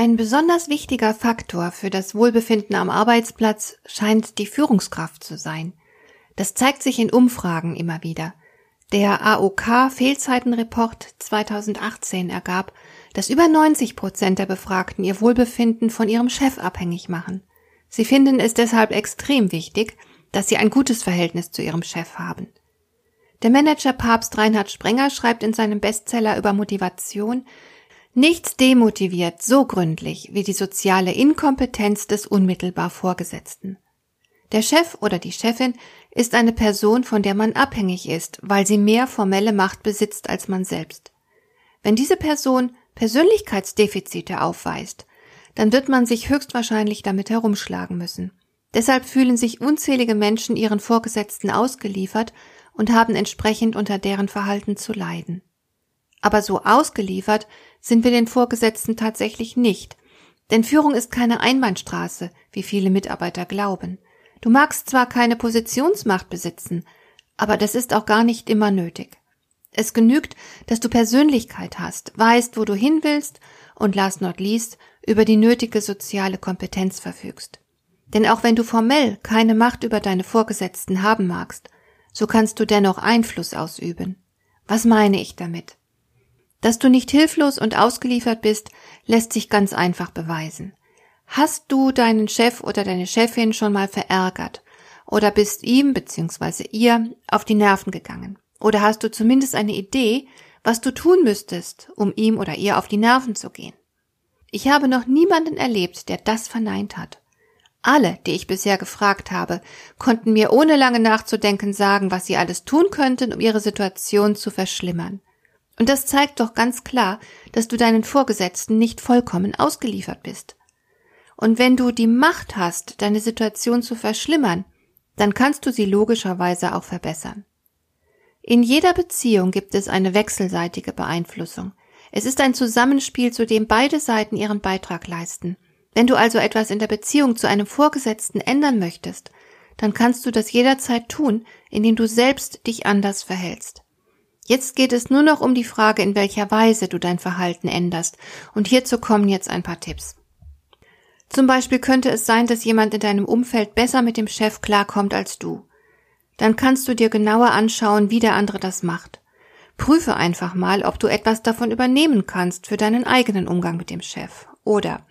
Ein besonders wichtiger Faktor für das Wohlbefinden am Arbeitsplatz scheint die Führungskraft zu sein. Das zeigt sich in Umfragen immer wieder. Der AOK Fehlzeitenreport 2018 ergab, dass über 90 Prozent der Befragten ihr Wohlbefinden von ihrem Chef abhängig machen. Sie finden es deshalb extrem wichtig, dass sie ein gutes Verhältnis zu ihrem Chef haben. Der Manager Papst Reinhard Sprenger schreibt in seinem Bestseller über Motivation, Nichts demotiviert so gründlich wie die soziale Inkompetenz des unmittelbar Vorgesetzten. Der Chef oder die Chefin ist eine Person, von der man abhängig ist, weil sie mehr formelle Macht besitzt als man selbst. Wenn diese Person Persönlichkeitsdefizite aufweist, dann wird man sich höchstwahrscheinlich damit herumschlagen müssen. Deshalb fühlen sich unzählige Menschen ihren Vorgesetzten ausgeliefert und haben entsprechend unter deren Verhalten zu leiden. Aber so ausgeliefert sind wir den Vorgesetzten tatsächlich nicht. Denn Führung ist keine Einbahnstraße, wie viele Mitarbeiter glauben. Du magst zwar keine Positionsmacht besitzen, aber das ist auch gar nicht immer nötig. Es genügt, dass du Persönlichkeit hast, weißt, wo du hin willst und last not least über die nötige soziale Kompetenz verfügst. Denn auch wenn du formell keine Macht über deine Vorgesetzten haben magst, so kannst du dennoch Einfluss ausüben. Was meine ich damit? Dass du nicht hilflos und ausgeliefert bist, lässt sich ganz einfach beweisen. Hast du deinen Chef oder deine Chefin schon mal verärgert oder bist ihm bzw. ihr auf die Nerven gegangen? Oder hast du zumindest eine Idee, was du tun müsstest, um ihm oder ihr auf die Nerven zu gehen? Ich habe noch niemanden erlebt, der das verneint hat. Alle, die ich bisher gefragt habe, konnten mir ohne lange nachzudenken sagen, was sie alles tun könnten, um ihre Situation zu verschlimmern. Und das zeigt doch ganz klar, dass du deinen Vorgesetzten nicht vollkommen ausgeliefert bist. Und wenn du die Macht hast, deine Situation zu verschlimmern, dann kannst du sie logischerweise auch verbessern. In jeder Beziehung gibt es eine wechselseitige Beeinflussung. Es ist ein Zusammenspiel, zu dem beide Seiten ihren Beitrag leisten. Wenn du also etwas in der Beziehung zu einem Vorgesetzten ändern möchtest, dann kannst du das jederzeit tun, indem du selbst dich anders verhältst. Jetzt geht es nur noch um die Frage, in welcher Weise du dein Verhalten änderst. Und hierzu kommen jetzt ein paar Tipps. Zum Beispiel könnte es sein, dass jemand in deinem Umfeld besser mit dem Chef klarkommt als du. Dann kannst du dir genauer anschauen, wie der andere das macht. Prüfe einfach mal, ob du etwas davon übernehmen kannst für deinen eigenen Umgang mit dem Chef. Oder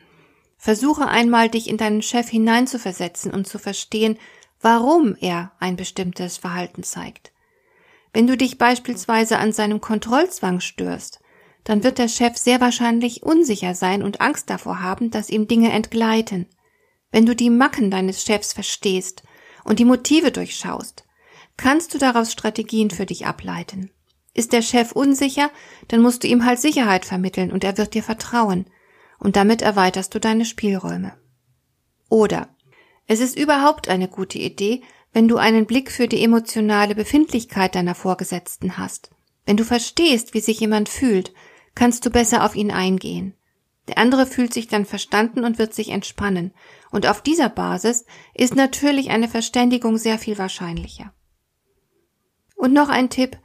versuche einmal, dich in deinen Chef hineinzuversetzen und zu verstehen, warum er ein bestimmtes Verhalten zeigt. Wenn du dich beispielsweise an seinem Kontrollzwang störst, dann wird der Chef sehr wahrscheinlich unsicher sein und Angst davor haben, dass ihm Dinge entgleiten. Wenn du die Macken deines Chefs verstehst und die Motive durchschaust, kannst du daraus Strategien für dich ableiten. Ist der Chef unsicher, dann musst du ihm halt Sicherheit vermitteln und er wird dir vertrauen, und damit erweiterst du deine Spielräume. Oder es ist überhaupt eine gute Idee, wenn du einen Blick für die emotionale Befindlichkeit deiner Vorgesetzten hast. Wenn du verstehst, wie sich jemand fühlt, kannst du besser auf ihn eingehen. Der andere fühlt sich dann verstanden und wird sich entspannen. Und auf dieser Basis ist natürlich eine Verständigung sehr viel wahrscheinlicher. Und noch ein Tipp.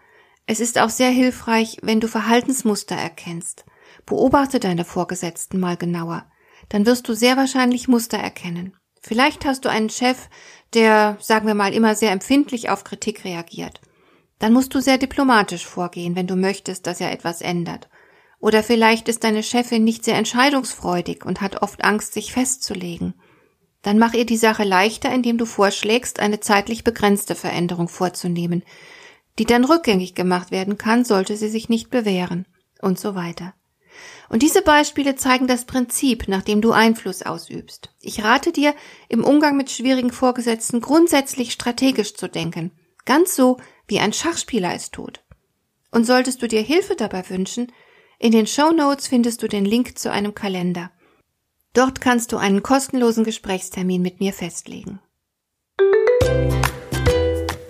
Es ist auch sehr hilfreich, wenn du Verhaltensmuster erkennst. Beobachte deine Vorgesetzten mal genauer. Dann wirst du sehr wahrscheinlich Muster erkennen. Vielleicht hast du einen Chef, der, sagen wir mal, immer sehr empfindlich auf Kritik reagiert. Dann musst du sehr diplomatisch vorgehen, wenn du möchtest, dass er etwas ändert. Oder vielleicht ist deine Chefin nicht sehr entscheidungsfreudig und hat oft Angst, sich festzulegen. Dann mach ihr die Sache leichter, indem du vorschlägst, eine zeitlich begrenzte Veränderung vorzunehmen, die dann rückgängig gemacht werden kann, sollte sie sich nicht bewähren und so weiter. Und diese Beispiele zeigen das Prinzip, nach dem du Einfluss ausübst. Ich rate dir, im Umgang mit schwierigen Vorgesetzten grundsätzlich strategisch zu denken. Ganz so, wie ein Schachspieler es tut. Und solltest du dir Hilfe dabei wünschen, in den Show Notes findest du den Link zu einem Kalender. Dort kannst du einen kostenlosen Gesprächstermin mit mir festlegen.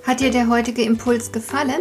Hat dir der heutige Impuls gefallen?